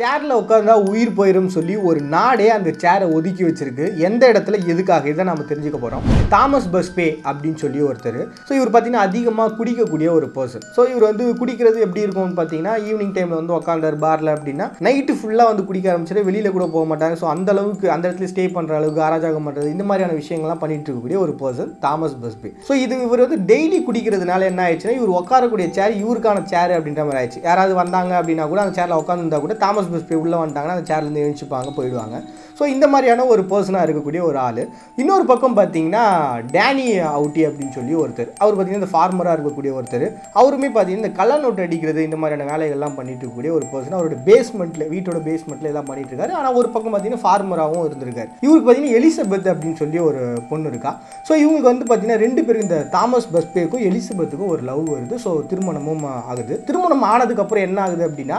சேரில் உட்காந்தா உயிர் போயிடும் சொல்லி ஒரு நாடே அந்த சேரை ஒதுக்கி வச்சிருக்கு. எந்த இடத்துல எதுக்காக இதை நம்ம தெரிஞ்சுக்க போகிறோம் தாமஸ் பஸ்பே அப்படின்னு சொல்லி ஒருத்தர். ஸோ இவர் பார்த்தீங்கன்னா அதிகமாக குடிக்கக்கூடிய ஒரு பர்சன் ஸோ இவர் வந்து குடிக்கிறது எப்படி இருக்கும்னு பார்த்தீங்கன்னா ஈவினிங் டைமில் வந்து உட்காந்தார் பாரில் அப்படின்னா நைட்டு ஃபுல்லாக வந்து குடிக்க ஆரம்பிச்சிட்டு வெளியில் கூட போக மாட்டாங்க ஸோ அந்த அளவுக்கு அந்த இடத்துல ஸ்டே பண்ணுற அளவுக்கு ஆராஜாகம் பண்ணுறது இந்த மாதிரியான விஷயங்கள்லாம் பண்ணிட்டு இருக்கக்கூடிய ஒரு பர்சன் தாமஸ் பஸ்பே. ஸோ இது இவர் வந்து டெய்லி குடிக்கிறதுனால என்ன ஆயிடுச்சுன்னா இவர் உட்காரக்கூடிய சேர் இவருக்கான சேர் அப்படின்ற மாதிரி ஆயிடுச்சு. யாராவது வந்தாங்க அப்படின்னா கூட அந்த சேரில் உட்காந்துருந்தா கூட தாமஸ் போய் உள்ளே வந்துட்டாங்கன்னா அந்த சேர்லேருந்து எழுச்சிப்பாங்க போயிடுவாங்க. ஸோ இந்த மாதிரியான ஒரு பர்சனாக இருக்கக்கூடிய ஒரு ஆள். இன்னொரு பக்கம் பார்த்தீங்கன்னா டேனி அவுட்டி அப்படின்னு சொல்லி ஒருத்தர். அவர் பார்த்தீங்கன்னா இந்த ஃபார்மராக இருக்கக்கூடிய ஒருத்தர். அவருமே பார்த்தீங்கன்னா இந்த கள்ள நோட்டு அடிக்கிறது இந்த மாதிரியான வேலைகள்லாம் பண்ணிட்டு இருக்கக்கூடிய ஒரு பர்சன் அவரோட பேஸ்மெண்ட்டில் வீட்டோட பேஸ்மெண்ட்டில் எல்லாம் பண்ணிட்டு இருக்காரு. ஆனால் ஒரு பக்கம் பார்த்தீங்கன்னா ஃபார்மராகவும் இருந்திருக்காரு. இவருக்கு பார்த்தீங்கன்னா எலிசபெத் அப்படின்னு சொல்லி ஒரு பொண்ணு இருக்கா. ஸோ இவங்களுக்கு வந்து பார்த்தீங்கன்னா ரெண்டு பேரும் இந்த தாமஸ் பஸ்பேக்கும் எலிசபெத்துக்கும் ஒரு லவ் வருது. ஸோ திருமணமும் ஆகுது. திருமணம் ஆனதுக்கப்புறம் என்ன ஆகுது அப்படின்னா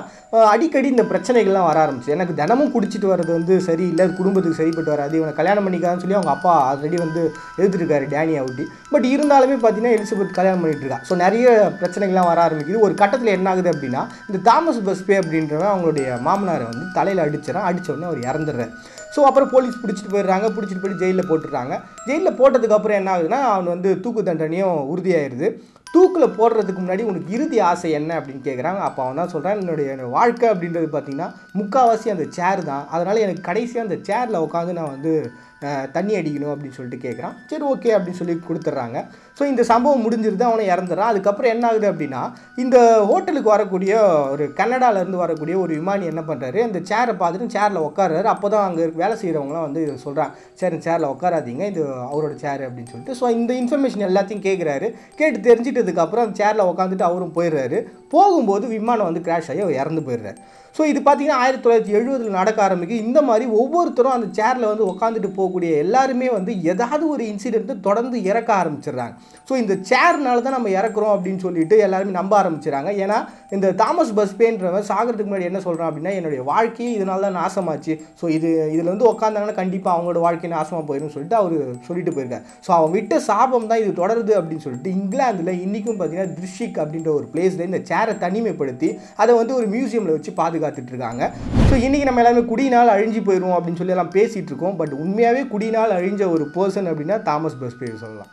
அடிக்கடி இந்த பிரச்சனை பிரச்சனைகள்லாம் வர ஆரம்பிச்சு எனக்கு தினமும் குடிச்சிட்டு வர்றது வந்து சரியில்லை. குடும்பத்துக்கு சரிப்பட்டு வராது. இவனை கல்யாணம் பண்ணிக்கான்னு சொல்லி அவங்க அப்பா ஆல்ரெடி வந்து எதிர்த்துருக்காரு டேனியா ஒட்டி பட் இருந்தாலுமே பார்த்தீங்கன்னா எலிசபெத் கல்யாணம் பண்ணிட்டு இருக்கா. ஸோ நிறைய பிரச்சனைகள்லாம் வர ஆரம்பிக்குது. ஒரு கட்டத்தில் என்ன ஆகுது அப்படின்னா இந்த தாமஸ் பஸ்பே அப்படின்றவன் அவங்களுடைய மாமனாரை வந்து தலையில் அடிச்சிடறான். அடிச்ச உடனே அவர் இறந்துடுறாரு. ஸோ அப்புறம் போலீஸ் பிடிச்சிட்டு போயிடுறாங்க. பிடிச்சிட்டு போய் ஜெயிலில் போட்டுடுறாங்க. ஜெயிலில் போட்டதுக்கப்புறம் என்ன ஆகுதுன்னா அவன் வந்து தூக்கு தண்டனையும் உறுதியாயிருது. தூக்கில் போடுறதுக்கு முன்னாடி உனக்கு இறுதி ஆசை என்ன அப்படின்னு கேட்குறாங்க அப்போ அவன் தான் சொல்கிறான் என்னுடைய வாழ்க்கை அப்படின்றது பார்த்தீங்கன்னா முக்கால்வாசி அந்த சேர் தான். அதனால் எனக்கு கடைசியாக அந்த சேரில் உட்காந்து நான் வந்து தண்ணி அடிக்கணும் அப்படின்னு சொல்லிட்டு கேட்குறான் சரி ஓகே அப்படின்னு சொல்லி கொடுத்துட்றாங்க ஸோ இந்த சம்பவம் முடிஞ்சிருது அவனை இறந்துடுறான். அதுக்கப்புறம் என்ன ஆகுது அப்படின்னா இந்த ஹோட்டலுக்கு வரக்கூடிய ஒரு கன்னடாலேருந்து வரக்கூடிய ஒரு விமானி என்ன பண்ணுறாரு அந்த சேரை பார்த்துட்டு சேரில் உட்காருறாரு அப்போ தான் அங்கே வேலை செய்கிறவங்களாம் வந்து சொல்கிறாங்க சரி சேரில் உட்காராதீங்க இது அவரோட சேர் அப்படின்னு சொல்லிட்டு. ஸோ இந்த இன்ஃபர்மேஷன் எல்லாத்தையும் கேட்குறாரு கேட்டு தெரிஞ்சுட்டு திட்டதுக்கப்புறம் அந்த சேரில் உட்காந்துட்டு அவரும் போயிடுறாரு. போகும்போது விமானம் வந்து கிராஷ் ஆகி அவர் இறந்து போயிடுறாரு. ஸோ இது பார்த்தீங்கன்னா ஆயிரத்தி தொள்ளாயிரத்தி எழுபதில் நடக்க ஆரம்பிக்கு. இந்த மாதிரி ஒவ்வொருத்தரும் அந்த சேரில் வந்து உட்காந்துட்டு போகக்கூடிய எல்லாருமே வந்து ஏதாவது ஒரு இன்சிடென்ட்டு தொடர்ந்து இறக்க ஆரம்பிச்சிடுறாங்க. ஸோ இந்த சேர்னால தான் நம்ம இறக்குறோம் அப்படின்னு சொல்லிட்டு எல்லாருமே நம்ப ஆரம்பிச்சிடுறாங்க. ஏன்னா இந்த தாமஸ் பஸ்பேன்றவன் சாகிறதுக்கு முன்னாடி என்ன சொல்கிறான் அப்படின்னா என்னுடைய வாழ்க்கையே இதனால தான் நாசமாச்சு. ஸோ இது இதில் வந்து உட்காந்தாங்கன்னா கண்டிப்பாக அவங்களோட வாழ்க்கை நாசமாக போயிடும் சொல்லிட்டு அவர் சொல்லிட்டு போயிருக்காரு. ஸோ அவன் விட்ட சாபம் தான் இது தொடருது அப்படின்னு சொல்லிட்டு இங்கிலாந்தில் இன்றைக்கும் பார்த்தீங்கன்னா திருஷிக் அப்படின்ற ஒரு பிளேஸில் இந்த சேரை தனிமைப்படுத்தி அதை வந்து ஒரு மியூசியமில் வச்சு பாதுகாத்துட்டு இருக்காங்க. ஸோ இன்றைக்கி நம்ம எல்லாமே குடியினால் அழிஞ்சு போயிடுவோம் அப்படின்னு சொல்லி எல்லாம் பேசிகிட்டு இருக்கோம். பட் உண்மையாகவே குடியினால் அழிஞ்ச ஒரு பர்சன் அப்படின்னா தாமஸ் பஸ்பே சொல்லலாம்.